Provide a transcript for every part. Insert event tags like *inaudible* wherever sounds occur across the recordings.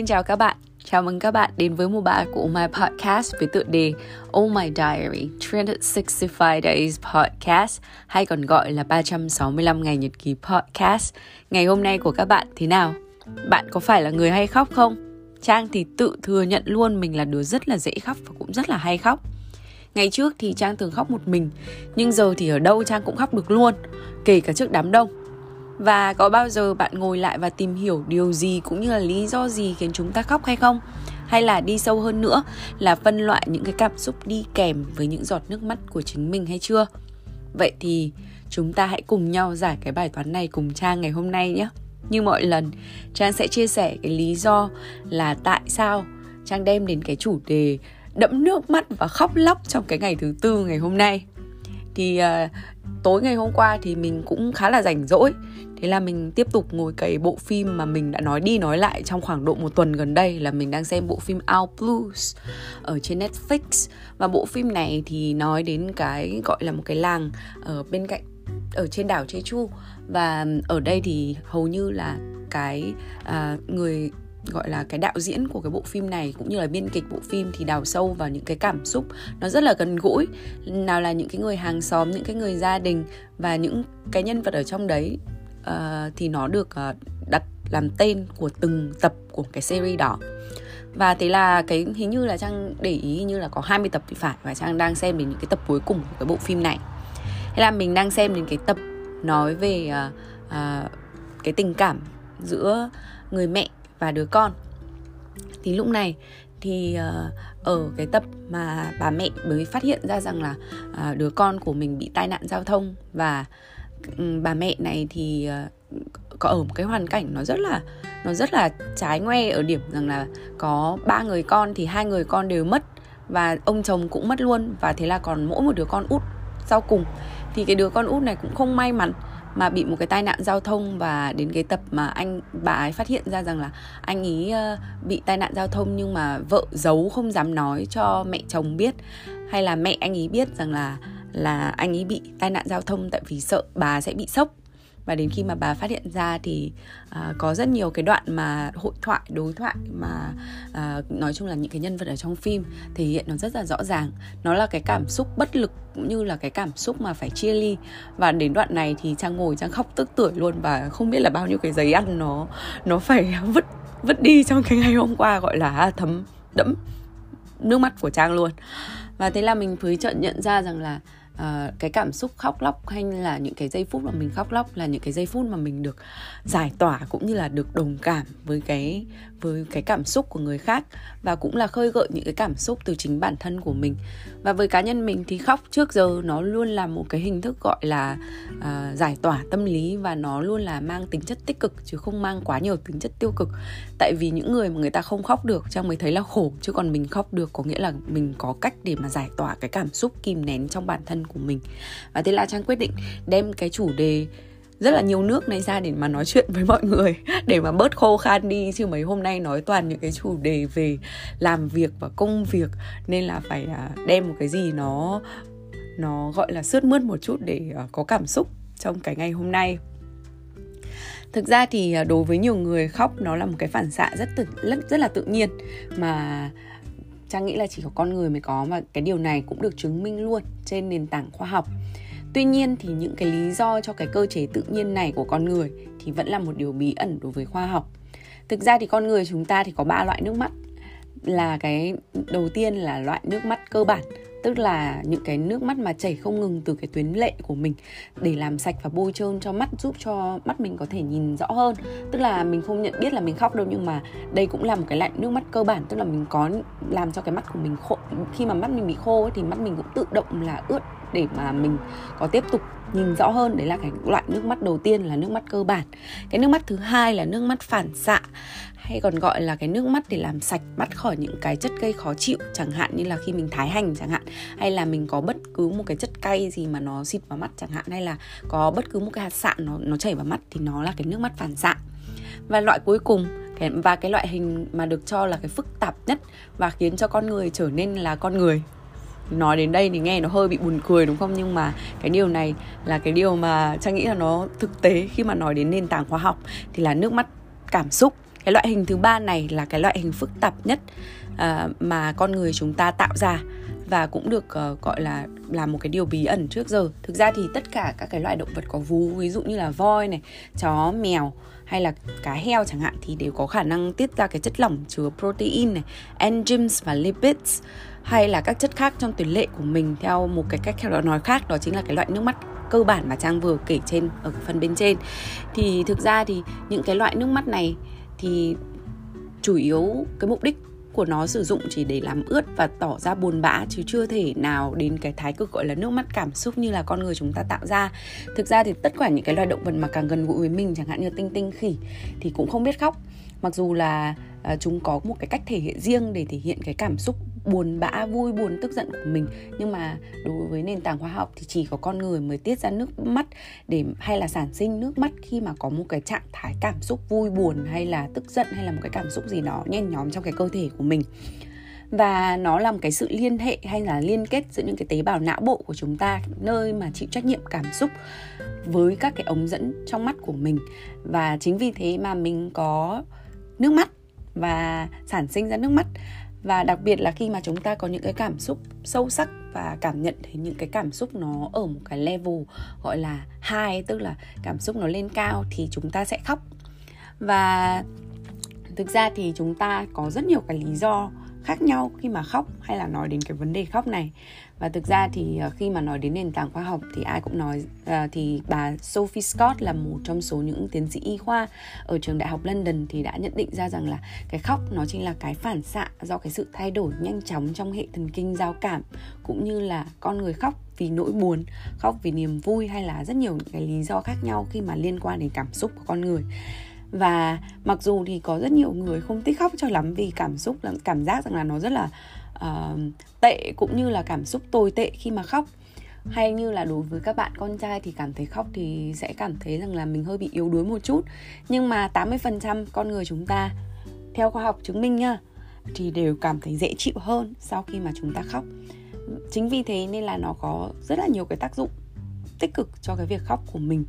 Xin chào các bạn. Chào mừng các bạn đến với một bài của My Podcast với tựa đề Oh My Diary 365 Days Podcast hay còn gọi là 365 ngày nhật ký podcast. Ngày hôm nay của các bạn thế nào? Bạn có phải là người hay khóc không? Trang thì tự thừa nhận luôn mình là đứa rất là dễ khóc và cũng rất là hay khóc. Ngày trước thì Trang thường khóc một mình, nhưng giờ thì ở đâu Trang cũng khóc được luôn, kể cả trước đám đông và có bao giờ bạn ngồi lại và tìm hiểu điều gì cũng như là lý do gì khiến chúng ta khóc hay không? Hay là đi sâu hơn nữa là phân loại những cái cảm xúc đi kèm với những giọt nước mắt của chính mình hay chưa? Vậy thì chúng ta hãy cùng nhau giải cái bài toán này cùng trang ngày hôm nay nhé. Như mọi lần trang sẽ chia sẻ cái lý do là tại sao trang đem đến cái chủ đề đẫm nước mắt và khóc lóc trong cái ngày thứ tư ngày hôm nay. Thì uh, tối ngày hôm qua thì mình cũng khá là rảnh rỗi thế là mình tiếp tục ngồi cày bộ phim mà mình đã nói đi nói lại trong khoảng độ một tuần gần đây là mình đang xem bộ phim Out Blues ở trên Netflix. Và bộ phim này thì nói đến cái gọi là một cái làng ở bên cạnh ở trên đảo Jeju. Và ở đây thì hầu như là cái à, người gọi là cái đạo diễn của cái bộ phim này cũng như là biên kịch bộ phim thì đào sâu vào những cái cảm xúc nó rất là gần gũi. Nào là những cái người hàng xóm những cái người gia đình và những cái nhân vật ở trong đấy uh, thì nó được uh, đặt làm tên của từng tập của cái series đó. Và thế là cái hình như là trang để ý như là có 20 tập thì phải và trang đang xem đến những cái tập cuối cùng của cái bộ phim này. Thế là mình đang xem đến cái tập nói về uh, uh, cái tình cảm giữa người mẹ và đứa con. Thì lúc này thì uh, ở cái tập mà bà mẹ mới phát hiện ra rằng là uh, đứa con của mình bị tai nạn giao thông và Ừ, bà mẹ này thì ờ, có ở một cái hoàn cảnh nó rất là, nó rất là trái ngoe ở điểm rằng là có ba người con thì hai người con đều mất và ông chồng cũng mất luôn và thế là còn mỗi một đứa con út sau cùng. Thì cái đứa con út này cũng không may mắn mà bị một cái tai nạn giao thông và đến cái tập mà anh, bà ấy phát hiện ra rằng là anh ý ờ, bị tai nạn giao thông nhưng mà vợ giấu không dám nói cho mẹ chồng biết hay là mẹ anh ý biết rằng là là anh ấy bị tai nạn giao thông tại vì sợ bà sẽ bị sốc. Và đến khi mà bà phát hiện ra thì uh, có rất nhiều cái đoạn mà hội thoại đối thoại mà uh, nói chung là những cái nhân vật ở trong phim thể hiện nó rất là rõ ràng. Nó là cái cảm xúc bất lực cũng như là cái cảm xúc mà phải chia ly. Và đến đoạn này thì trang ngồi trang khóc tức tưởi luôn và không biết là bao nhiêu cái giấy ăn nó nó phải *laughs* vứt vứt đi trong cái ngày hôm qua gọi là thấm đẫm nước mắt của trang luôn. Và thế là mình mới chợt nhận ra rằng là uh, cái cảm xúc khóc lóc hay là những cái giây phút mà mình khóc lóc là những cái giây phút mà mình được giải tỏa cũng như là được đồng cảm với cái với cái cảm xúc của người khác và cũng là khơi gợi những cái cảm xúc từ chính bản thân của mình. Và với cá nhân mình thì khóc trước giờ nó luôn là một cái hình thức gọi là uh, giải tỏa tâm lý và nó luôn là mang tính chất tích cực chứ không mang quá nhiều tính chất tiêu cực. Tại vì những người mà người ta không khóc được trang mới thấy là khổ chứ còn mình khóc được có nghĩa là mình có cách để mà giải tỏa cái cảm xúc kìm nén trong bản thân của mình. Và thế là trang quyết định đem cái chủ đề rất là nhiều nước này ra để mà nói chuyện với mọi người *laughs* để mà bớt khô khan đi. Chứ mấy hôm nay nói toàn những cái chủ đề về làm việc và công việc nên là phải à, đem một cái gì nó nó gọi là sướt mướt một chút để à, có cảm xúc trong cái ngày hôm nay. Thực ra thì à, đối với nhiều người khóc nó là một cái phản xạ rất tự, rất rất là tự nhiên. Mà trang nghĩ là chỉ có con người mới có và cái điều này cũng được chứng minh luôn trên nền tảng khoa học. Tuy nhiên thì những cái lý do cho cái cơ chế tự nhiên này của con người thì vẫn là một điều bí ẩn đối với khoa học. Thực ra thì con người chúng ta thì có ba loại nước mắt là cái đầu tiên là loại nước mắt cơ bản tức là những cái nước mắt mà chảy không ngừng từ cái tuyến lệ của mình để làm sạch và bôi trơn cho mắt giúp cho mắt mình có thể nhìn rõ hơn. Tức là mình không nhận biết là mình khóc đâu nhưng mà đây cũng là một cái loại nước mắt cơ bản tức là mình có làm cho cái mắt của mình khô. Khi mà mắt mình bị khô ấy, thì mắt mình cũng tự động là ướt để mà mình có tiếp tục nhìn rõ hơn. Đấy là cái loại nước mắt đầu tiên là nước mắt cơ bản. Cái nước mắt thứ hai là nước mắt phản xạ hay còn gọi là cái nước mắt để làm sạch mắt khỏi những cái chất gây khó chịu, chẳng hạn như là khi mình thái hành chẳng hạn, hay là mình có bất cứ một cái chất cay gì mà nó xịt vào mắt chẳng hạn, hay là có bất cứ một cái hạt sạn nó nó chảy vào mắt thì nó là cái nước mắt phản xạ. Và loại cuối cùng và cái loại hình mà được cho là cái phức tạp nhất và khiến cho con người trở nên là con người. Nói đến đây thì nghe nó hơi bị buồn cười đúng không? Nhưng mà cái điều này là cái điều mà trang nghĩ là nó thực tế khi mà nói đến nền tảng khoa học, thì là nước mắt cảm xúc cái loại hình thứ ba này là cái loại hình phức tạp nhất uh, mà con người chúng ta tạo ra và cũng được uh, gọi là là một cái điều bí ẩn trước giờ. Thực ra thì tất cả các cái loại động vật có vú ví dụ như là voi này chó mèo hay là cá heo chẳng hạn thì đều có khả năng tiết ra cái chất lỏng chứa protein này enzymes và lipids hay là các chất khác trong tuyến lệ của mình theo một cái cách theo nói khác đó chính là cái loại nước mắt cơ bản mà trang vừa kể trên ở phần bên trên. Thì thực ra thì những cái loại nước mắt này thì chủ yếu cái mục đích của nó sử dụng chỉ để làm ướt và tỏ ra buồn bã, chứ chưa thể nào đến cái thái cực gọi là nước mắt cảm xúc như là con người chúng ta tạo ra. Thực ra thì tất cả những cái loài động vật mà càng gần gũi với mình, chẳng hạn như tinh tinh, khỉ, thì cũng không biết khóc. Mặc dù là à, chúng có một cái cách thể hiện riêng để thể hiện cái cảm xúc buồn bã, vui, buồn, tức giận của mình. Nhưng mà đối với nền tảng khoa học thì chỉ có con người mới tiết ra nước mắt để, hay là sản sinh nước mắt khi mà có một cái trạng thái cảm xúc vui, buồn, hay là tức giận, hay là một cái cảm xúc gì đó nhen nhóm trong cái cơ thể của mình. Và nó là một cái sự liên hệ, hay là liên kết giữa những cái tế bào não bộ của chúng ta, nơi mà chịu trách nhiệm cảm xúc với các cái ống dẫn trong mắt của mình. Và chính vì thế mà mình có nước mắt và sản sinh ra nước mắt và đặc biệt là khi mà chúng ta có những cái cảm xúc sâu sắc và cảm nhận thấy những cái cảm xúc nó ở một cái level gọi là high, tức là cảm xúc nó lên cao thì chúng ta sẽ khóc. Và thực ra thì chúng ta có rất nhiều cái lý do khác nhau khi mà khóc hay là nói đến cái vấn đề khóc này và thực ra thì ờ, khi mà nói đến nền tảng khoa học thì ai cũng nói uh, thì bà Sophie Scott là một trong số những tiến sĩ y khoa ở trường đại học London thì đã nhận định ra rằng là cái khóc nó chính là cái phản xạ do cái sự thay đổi nhanh chóng trong hệ thần kinh giao cảm cũng như là con người khóc vì nỗi buồn khóc vì niềm vui hay là rất nhiều những cái lý do khác nhau khi mà liên quan đến cảm xúc của con người. Và mặc dù thì có rất nhiều người không thích khóc cho lắm vì cảm xúc là cảm giác rằng là nó rất là uh, tệ cũng như là cảm xúc tồi tệ khi mà khóc. Hay như là đối với các bạn con trai thì cảm thấy khóc thì sẽ cảm thấy rằng là mình hơi bị yếu đuối một chút. Nhưng mà 80% con người chúng ta theo khoa học chứng minh nha thì đều cảm thấy dễ chịu hơn sau khi mà chúng ta khóc. Chính vì thế nên là nó có rất là nhiều cái tác dụng tích cực cho cái việc khóc của mình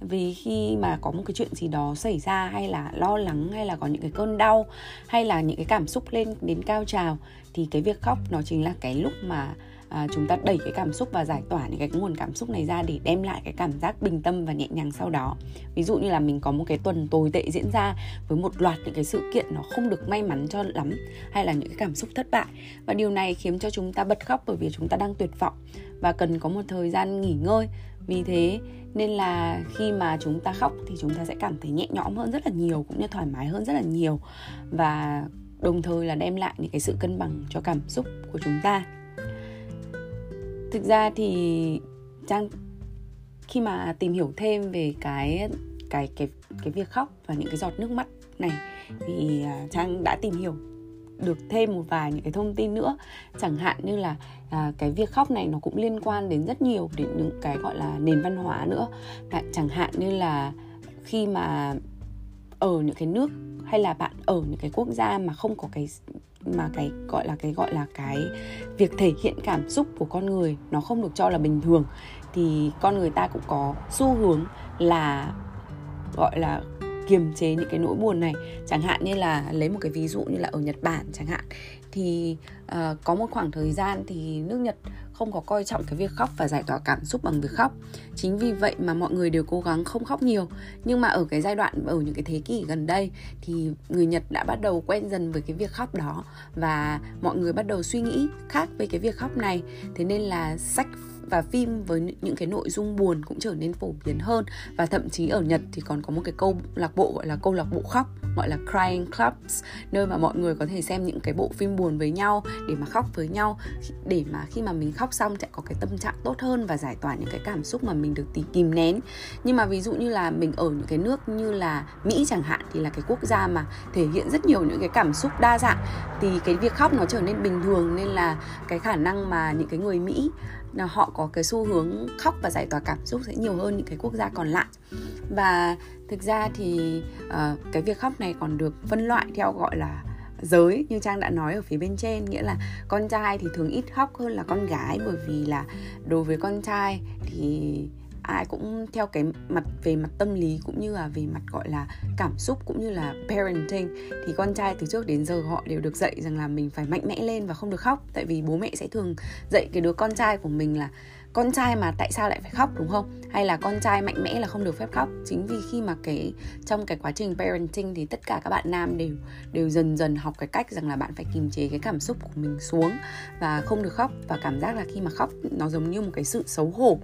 vì khi mà có một cái chuyện gì đó xảy ra hay là lo lắng hay là có những cái cơn đau hay là những cái cảm xúc lên đến cao trào thì cái việc khóc nó chính là cái lúc mà à, chúng ta đẩy cái cảm xúc và giải tỏa những cái nguồn cảm xúc này ra để đem lại cái cảm giác bình tâm và nhẹ nhàng sau đó. Ví dụ như là mình có một cái tuần tồi tệ diễn ra với một loạt những cái sự kiện nó không được may mắn cho lắm hay là những cái cảm xúc thất bại. Và điều này khiến cho chúng ta bật khóc bởi vì chúng ta đang tuyệt vọng và cần có một thời gian nghỉ ngơi vì thế, nên là khi mà chúng ta khóc thì chúng ta sẽ cảm thấy nhẹ nhõm hơn rất là nhiều, cũng như thoải mái hơn rất là nhiều. Và đồng thời là đem lại những cái sự cân bằng cho cảm xúc của chúng ta. Thực ra thì trang khi mà tìm hiểu thêm về cái cái cái cái việc khóc và những cái giọt nước mắt này, thì à, trang đã tìm hiểu được thêm một vài những cái thông tin nữa. Chẳng hạn như là à, cái việc khóc này nó cũng liên quan đến rất nhiều đến những cái gọi là nền văn hóa nữa. Chẳng hạn như là khi mà ở những cái nước hay là bạn ở những cái quốc gia mà không có cái mà cái gọi là cái gọi là cái việc thể hiện cảm xúc của con người nó không được cho là bình thường thì con người ta cũng có xu hướng là gọi là kiềm chế những cái nỗi buồn này. Chẳng hạn như là lấy một cái ví dụ như là ở Nhật Bản chẳng hạn thì uh, có một khoảng thời gian thì nước Nhật không có coi trọng cái việc khóc và giải tỏa cảm xúc bằng việc khóc. Chính vì vậy mà mọi người đều cố gắng không khóc nhiều. Nhưng mà ở cái giai đoạn ở những cái thế kỷ gần đây thì người Nhật đã bắt đầu quen dần với cái việc khóc đó và mọi người bắt đầu suy nghĩ khác về cái việc khóc này. Thế nên là sách và phim với những cái nội dung buồn cũng trở nên phổ biến hơn. Và thậm chí ở Nhật thì còn có một cái câu lạc bộ, gọi là câu lạc bộ khóc, gọi là crying clubs, nơi mà mọi người có thể xem những cái bộ phim buồn với nhau, để mà khóc với nhau. Để mà khi mà mình khóc xong sẽ có cái tâm trạng tốt hơn và giải tỏa những cái cảm xúc mà mình được tì kìm nén. Nhưng mà ví dụ như là mình ở những cái nước như là Mỹ chẳng hạn, thì là cái quốc gia mà thể hiện rất nhiều những cái cảm xúc đa dạng, thì cái việc khóc nó trở nên bình thường, nên là cái khả năng mà những cái người Mỹ là họ có cái xu hướng khóc và giải tỏa cảm xúc sẽ nhiều hơn những cái quốc gia còn lại. Và thực ra thì uh, cái việc khóc này còn được phân loại theo gọi là giới như trang đã nói ở phía bên trên nghĩa là con trai thì thường ít khóc hơn là con gái bởi vì là đối với con trai thì ai cũng theo cái mặt, về mặt tâm lý cũng như là về mặt, gọi là, cảm xúc cũng như là parenting. Thì con trai từ trước đến giờ họ đều được dạy rằng là mình phải mạnh mẽ lên và không được khóc. Tại vì bố mẹ sẽ thường dạy cái đứa con trai của mình là, con trai mà tại sao lại phải khóc? Đúng không? Hay là, con trai mạnh mẽ là không được phép khóc. Chính vì khi mà cái, trong cái quá trình parenting thì tất cả các bạn nam đều đều dần dần học cái cách rằng là bạn phải kiềm chế cái cảm xúc của mình xuống và không được khóc. Và cảm giác là khi mà khóc, nó giống như một cái sự xấu hổ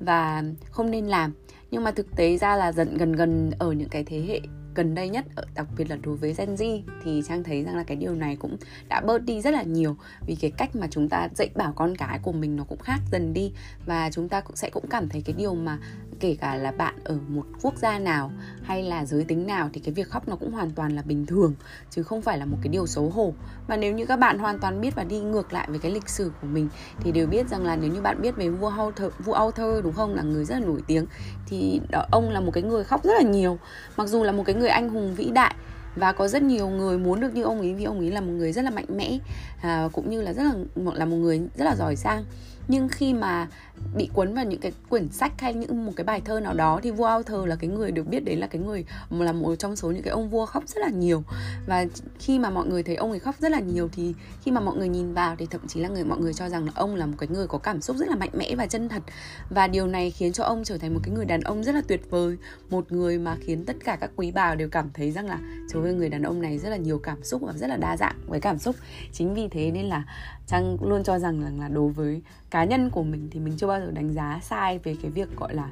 và không nên làm. Nhưng mà thực tế ra là dần, gần gần ở những cái thế hệ gần đây nhất đặc biệt là đối với Gen Z thì Trang thấy rằng là cái điều này cũng đã bớt đi rất là nhiều. Vì cái cách mà chúng ta dạy bảo con cái của mình nó cũng khác dần đi. Và chúng ta cũng sẽ cũng cảm thấy cái điều mà kể cả là bạn ở một quốc gia nào hay là giới tính nào thì cái việc khóc nó cũng hoàn toàn là bình thường chứ không phải là một cái điều xấu hổ. Và nếu như các bạn hoàn toàn biết và đi ngược lại với cái lịch sử của mình thì đều biết rằng là nếu như bạn biết về vua Arthur, vua Arthur đúng không? Là người rất là nổi tiếng thì đó, ông là một cái người khóc rất là nhiều. Mặc dù là một cái người anh hùng vĩ đại và có rất nhiều người muốn được như ông ấy vì ông ấy là một người rất là mạnh mẽ à, cũng như là rất là là một người rất là giỏi giang. Nhưng khi mà bị cuốn vào những cái quyển sách hay những một cái bài thơ nào đó thì vua Arthur là cái người được biết đến là cái người là một trong số những cái ông vua khóc rất là nhiều. Và khi mà mọi người thấy ông ấy khóc rất là nhiều thì khi mà mọi người nhìn vào thì thậm chí là người mọi người cho rằng là ông là một cái người có cảm xúc rất là mạnh mẽ và chân thật. Và điều này khiến cho ông trở thành một cái người đàn ông rất là tuyệt vời một người mà khiến tất cả các quý bà đều cảm thấy rằng là trời ơi người đàn ông này rất là nhiều cảm xúc và rất là đa dạng với cảm xúc. Chính vì thế nên là trang luôn cho rằng là, là đối với cá nhân của mình thì mình chưa chưa bao giờ đánh giá sai về cái việc gọi là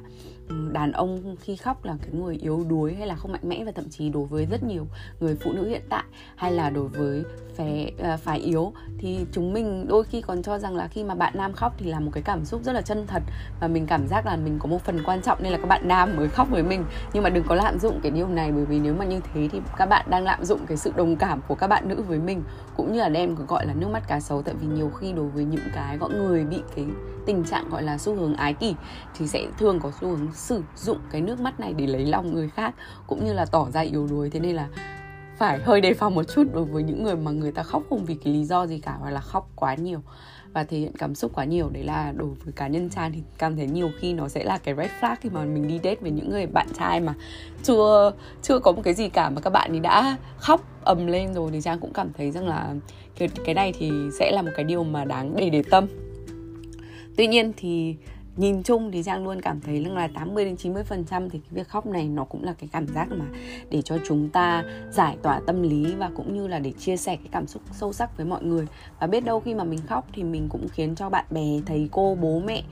đàn ông khi khóc là cái người yếu đuối hay là không mạnh mẽ và thậm chí đối với rất nhiều người phụ nữ hiện tại hay là đối với phái uh, à, phái yếu thì chúng mình đôi khi còn cho rằng là khi mà bạn nam khóc thì là một cái cảm xúc rất là chân thật và mình cảm giác là mình có một phần quan trọng nên là các bạn nam mới khóc với mình. Nhưng mà đừng có lạm dụng cái điều này bởi vì nếu mà như thế thì các bạn đang lạm dụng cái sự đồng cảm của các bạn nữ với mình cũng như là đem gọi là nước mắt cá sấu. Tại vì nhiều khi đối với những cái gọi người bị cái tình trạng gọi là xu hướng ái kỷ thì sẽ thường có xu hướng sử dụng cái nước mắt này để lấy lòng người khác cũng như là tỏ ra yếu đuối. Thế nên là phải hơi đề phòng một chút đối với những người mà người ta khóc không vì cái lý do gì cả hoặc là khóc quá nhiều và thể hiện cảm xúc quá nhiều. Đấy là đối với cá nhân trang thì cảm thấy nhiều khi nó sẽ là cái red flag khi mà mình đi date với những người bạn trai mà chưa chưa có một cái gì cả mà các bạn ấy đã khóc ầm lên rồi thì trang cũng cảm thấy rằng là cái, cái này thì sẽ là một cái điều mà đáng để để tâm. Tuy nhiên thì nhìn chung thì Giang luôn cảm thấy là 80 đến 90 phần trăm thì cái việc khóc này nó cũng là cái cảm giác mà để cho chúng ta giải tỏa tâm lý và cũng như là để chia sẻ cái cảm xúc sâu sắc với mọi người. Và biết đâu khi mà mình khóc thì mình cũng khiến cho bạn bè, thầy cô, bố mẹ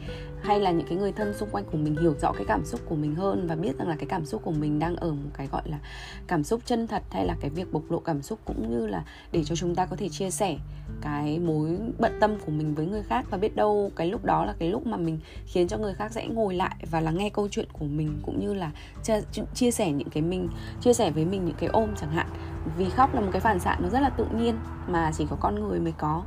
hay là những cái người thân xung quanh của mình hiểu rõ cái cảm xúc của mình hơn và biết rằng là cái cảm xúc của mình đang ở một cái gọi là cảm xúc chân thật hay là cái việc bộc lộ cảm xúc cũng như là để cho chúng ta có thể chia sẻ cái mối bận tâm của mình với người khác và biết đâu cái lúc đó là cái lúc mà mình khiến cho người khác sẽ ngồi lại và lắng nghe câu chuyện của mình cũng như là chia, chia sẻ những cái mình chia sẻ với mình những cái ôm chẳng hạn. Vì khóc là một cái phản xạ nó rất là tự nhiên mà chỉ có con người mới có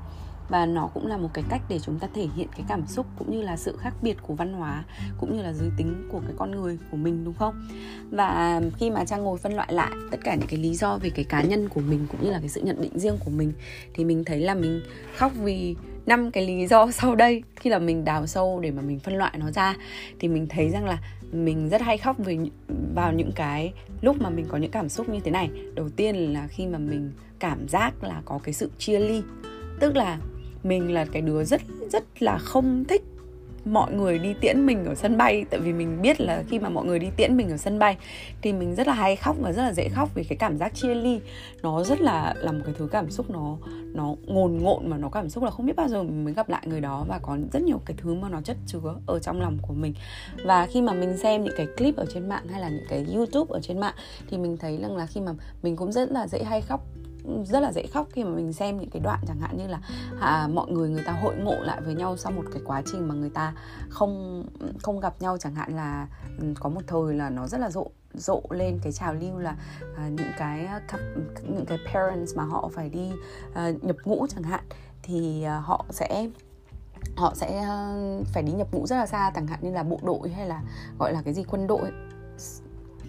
và nó cũng là một cái cách để chúng ta thể hiện cái cảm xúc cũng như là sự khác biệt của văn hóa cũng như là giới tính của cái con người của mình, đúng không? Và khi mà trang ngồi phân loại lại tất cả những cái lý do về cái cá nhân của mình cũng như là cái sự nhận định riêng của mình, thì mình thấy là mình khóc vì năm cái lý do *laughs* sau đây. Khi là mình đào sâu để mà mình phân loại nó ra, thì mình thấy rằng là mình rất hay khóc vì vào những cái lúc mà mình có những cảm xúc như thế này. Đầu tiên là khi mà mình cảm giác là có cái sự chia ly, tức là mình là cái đứa rất rất là không thích mọi người đi tiễn mình ở sân bay, tại vì mình biết là khi mà mọi người đi tiễn mình ở sân bay thì mình rất là hay khóc và rất là dễ khóc vì cái cảm giác chia ly nó rất là là một cái thứ cảm xúc nó nó ngồn ngộn mà nó cảm xúc là không biết bao giờ mình mới gặp lại người đó và có rất nhiều cái thứ mà nó chất chứa ở trong lòng của mình. Và khi mà mình xem những cái clip ở trên mạng hay là những cái youtube ở trên mạng thì mình thấy rằng là khi mà mình cũng rất là dễ hay khóc rất là dễ khóc khi mà mình xem những cái đoạn chẳng hạn như là à, mọi người người ta hội ngộ lại với nhau sau một cái quá trình mà người ta không không gặp nhau chẳng hạn là ừ, có một thời là nó rất là rộ rộ lên cái trào lưu là à, những cái những cái parents mà họ phải đi à, nhập ngũ chẳng hạn thì à, họ sẽ họ sẽ à, phải đi nhập ngũ rất là xa chẳng hạn như là bộ đội hay là gọi là cái gì quân đội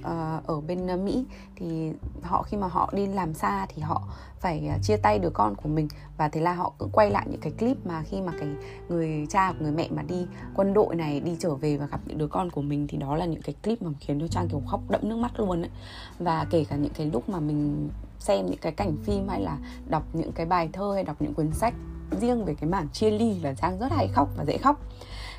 uh, ở bên ờ, Mỹ thì họ khi mà họ đi làm xa thì họ phải ờ, chia tay đứa con của mình. Và thế là họ cũng quay lại những cái clip mà khi mà cái người cha của người mẹ mà đi quân đội này đi trở về và gặp những đứa con của mình thì đó là những cái clip mà khiến cho trang kiểu khóc đẫm nước mắt luôn ấy. Và kể cả những cái lúc mà mình xem những cái cảnh phim hay là đọc những cái bài thơ hay đọc những cuốn sách riêng về cái mảng chia ly là trang rất hay khóc và dễ khóc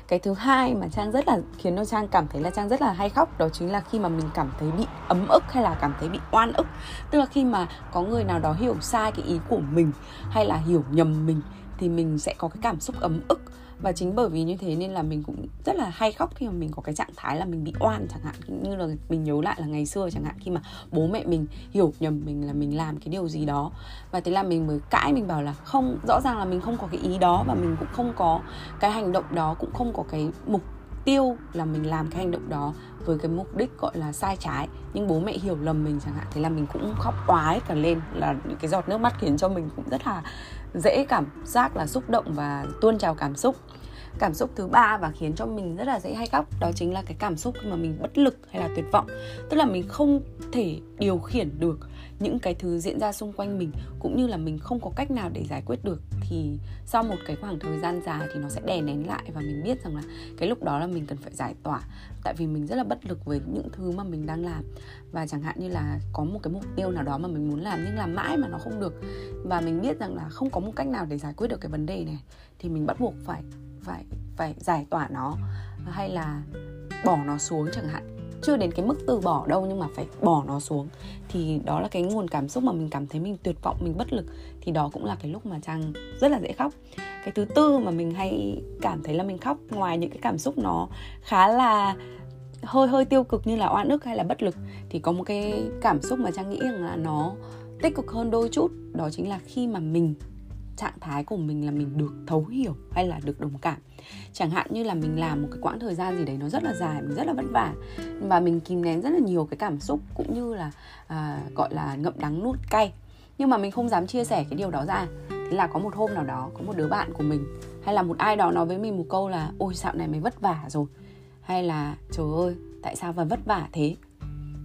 cái thứ hai mà trang rất là, khiến cho trang cảm thấy là trang rất là hay khóc, đó chính là khi mà mình cảm thấy bị ấm ức hay là cảm thấy bị oan ức. Tức là khi mà có người nào đó hiểu sai cái ý của mình hay là hiểu nhầm mình, thì mình sẽ có cái cảm xúc ấm ức và chính bởi vì như thế nên là mình cũng rất là hay khóc khi mà mình có cái trạng thái là mình bị oan chẳng hạn. Như là mình nhớ lại là ngày xưa chẳng hạn, khi mà bố mẹ mình hiểu nhầm mình là mình làm cái điều gì đó. Và thế là mình mới cãi, mình bảo là không, rõ ràng là mình không có cái ý đó và mình cũng không có cái hành động đó, cũng không có cái mục tiêu là mình làm cái hành động đó với cái mục đích gọi là sai trái. Nhưng bố mẹ hiểu lầm mình chẳng hạn, thế là mình cũng khóc oái cả lên, là những cái giọt nước mắt khiến cho mình cũng rất là dễ cảm giác là xúc động và tuôn trào cảm xúc. Cảm xúc thứ ba và khiến cho mình rất là dễ hay khóc, đó chính là cái cảm xúc mà mình bất lực hay là tuyệt vọng. Tức là mình không thể điều khiển được những cái thứ diễn ra xung quanh mình, cũng như là mình không có cách nào để giải quyết được, thì sau một cái khoảng thời gian dài thì nó sẽ đè nén lại và mình biết rằng là cái lúc đó là mình cần phải giải tỏa. Tại vì mình rất là bất lực với những thứ mà mình đang làm. Và chẳng hạn như là có một cái mục tiêu nào đó mà mình muốn làm, nhưng làm mãi mà nó không được. Và mình biết rằng là không có một cách nào để giải quyết được cái vấn đề này, thì mình bắt buộc phải phải phải giải tỏa nó, hay là bỏ nó xuống chẳng hạn chưa đến cái mức từ bỏ đâu nhưng mà phải bỏ nó xuống. Thì đó là cái nguồn cảm xúc mà mình cảm thấy mình tuyệt vọng, mình bất lực. Thì đó cũng là cái lúc mà trang rất là dễ khóc. Cái thứ tư mà mình hay cảm thấy là mình khóc, ngoài những cái cảm xúc nó khá là hơi hơi tiêu cực như là oan ức hay là bất lực, thì có một cái cảm xúc mà trang nghĩ rằng là nó tích cực hơn đôi chút. Đó chính là khi mà mình trạng thái của mình là mình được thấu hiểu hay là được đồng cảm. Chẳng hạn như là mình làm một cái quãng thời gian gì đấy nó rất là dài mình rất là vất vả và mình kìm nén rất là nhiều cái cảm xúc cũng như là à, gọi là ngậm đắng nuốt cay. Nhưng mà mình không dám chia sẻ cái điều đó ra. Thế là có một hôm nào đó có một đứa bạn của mình hay là một ai đó nói với mình một câu là ôi dạo này mày vất vả rồi. Hay là trời ơi tại sao mà vất vả thế?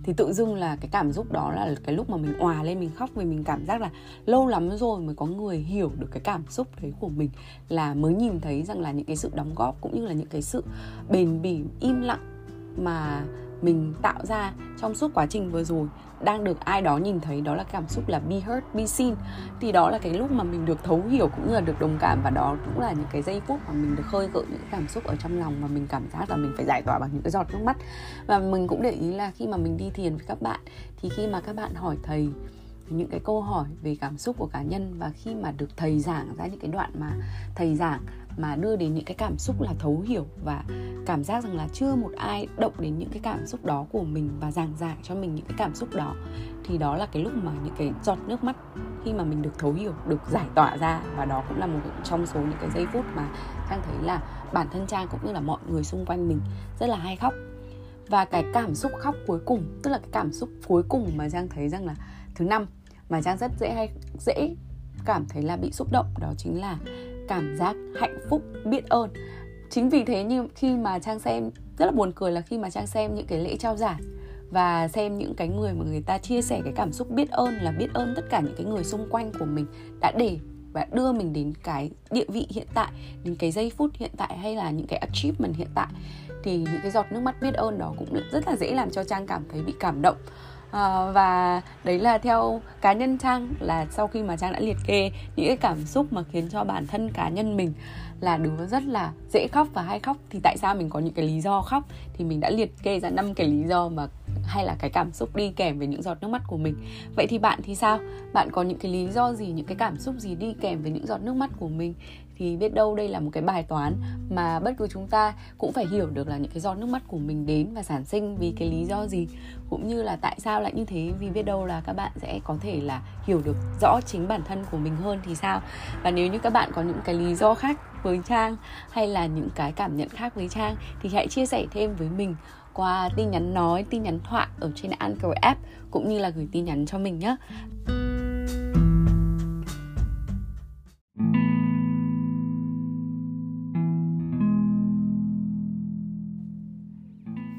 Thì tự dưng là cái cảm xúc đó là cái lúc mà mình òa lên, mình khóc vì mình cảm giác là lâu lắm rồi mới có người hiểu được cái cảm xúc đấy của mình. Là mới nhìn thấy rằng là những cái sự đóng góp cũng như là những cái sự bền bỉ, im lặng mà mình tạo ra trong suốt quá trình vừa rồi đang được ai đó nhìn thấy đó là cảm xúc là be heard, be seen. Thì đó là cái lúc mà mình được thấu hiểu cũng như là được đồng cảm và đó cũng là những cái giây phút mà mình được khơi gợi những cái cảm xúc ở trong lòng mà mình cảm giác là mình phải giải tỏa bằng những cái giọt nước mắt. Và mình cũng để ý là khi mà mình đi thiền với các bạn thì khi mà các bạn hỏi thầy những cái câu hỏi về cảm xúc của cá nhân và khi mà được thầy giảng ra những cái đoạn mà thầy giảng mà đưa đến những cái cảm xúc là thấu hiểu và cảm giác rằng là chưa một ai động đến những cái cảm xúc đó của mình và giảng giải cho mình những cái cảm xúc đó, thì đó là cái lúc mà những cái giọt nước mắt khi mà mình được thấu hiểu, được giải tỏa ra. Và đó cũng là một trong số những cái giây phút mà trang thấy là bản thân trang cũng như là mọi người xung quanh mình rất là hay khóc. Và cái cảm xúc khóc cuối cùng, tức là cái cảm xúc cuối cùng mà giang thấy rằng là thứ năm mà trang rất dễ hay, dễ cảm thấy là bị xúc động, đó chính là cảm giác hạnh phúc, biết ơn. Chính vì thế như khi mà trang xem, rất là buồn cười là khi mà trang xem những cái lễ trao giải và xem những cái người mà người ta chia sẻ cái cảm xúc biết ơn là biết ơn tất cả những cái người xung quanh của mình đã để và đưa mình đến cái địa vị hiện tại, đến cái giây phút hiện tại hay là những cái achievement hiện tại. Thì những cái giọt nước mắt biết ơn đó cũng rất là dễ làm cho trang cảm thấy bị cảm động à, và đấy là theo cá nhân trang là sau khi mà trang đã liệt kê những cái cảm xúc mà khiến cho bản thân cá nhân mình là đứa rất là dễ khóc và hay khóc. Thì tại sao mình có những cái lý do khóc? Thì mình đã liệt kê ra năm cái lý do mà hay là cái cảm xúc đi kèm với những giọt nước mắt của mình. Vậy thì bạn thì sao? Bạn có những cái lý do gì những cái cảm xúc gì đi kèm với những giọt nước mắt của mình? Thì biết đâu đây là một cái bài toán mà bất cứ chúng ta cũng phải hiểu được là những cái giọt nước mắt của mình đến và sản sinh vì cái lý do gì cũng như là tại sao lại như thế vì biết đâu là các bạn sẽ có thể là hiểu được rõ chính bản thân của mình hơn thì sao và nếu như các bạn có những cái lý do khác với trang hay là những cái cảm nhận khác với trang thì hãy chia sẻ thêm với mình qua tin nhắn nói, tin nhắn thoại ở trên Anchor app cũng như là gửi tin nhắn cho mình nhé.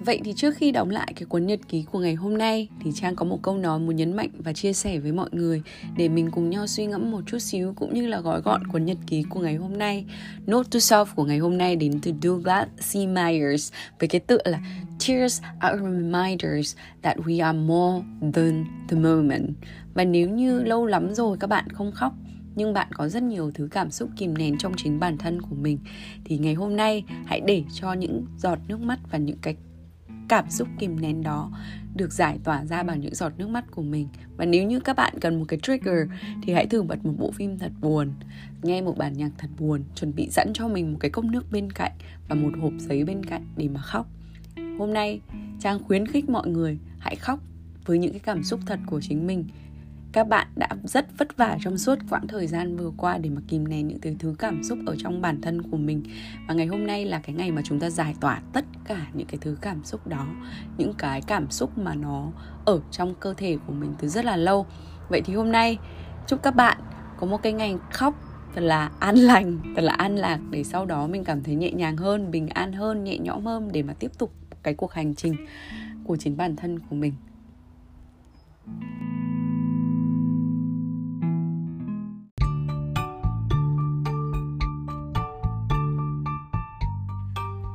Vậy thì trước khi đóng lại cái cuốn nhật ký của ngày hôm nay, thì Trang có một câu nói muốn nhấn mạnh và chia sẻ với mọi người để mình cùng nhau suy ngẫm một chút xíu cũng như là gói gọn cuốn nhật ký của ngày hôm nay. Note to self của ngày hôm nay đến từ Douglas C. Myers với cái tựa là Tears are reminders that we are more than the moment. Và nếu như lâu lắm rồi các bạn không khóc, nhưng bạn có rất nhiều thứ cảm xúc kìm nén trong chính bản thân của mình, thì ngày hôm nay hãy để cho những giọt nước mắt và những cái cảm xúc kìm nén đó được giải tỏa ra bằng những giọt nước mắt của mình. Và nếu như các bạn cần một cái trigger thì hãy thử bật một bộ phim thật buồn, nghe một bản nhạc thật buồn, chuẩn bị sẵn cho mình một cái cốc nước bên cạnh và một hộp giấy bên cạnh để mà khóc. Hôm nay, trang khuyến khích mọi người hãy khóc với những cái cảm xúc thật của chính mình các bạn đã rất vất vả trong suốt quãng thời gian vừa qua để mà kìm nén những cái thứ cảm xúc ở trong bản thân của mình. Và ngày hôm nay là cái ngày mà chúng ta giải tỏa tất cả những cái thứ cảm xúc đó, những cái cảm xúc mà nó ở trong cơ thể của mình từ rất là lâu. Vậy thì hôm nay, chúc các bạn có một cái ngày khóc thật là an *laughs* lành, thật là an lạc để sau đó mình cảm thấy nhẹ nhàng hơn, bình an hơn, nhẹ nhõm hơn để mà tiếp tục cái cuộc hành trình của chính bản thân của mình.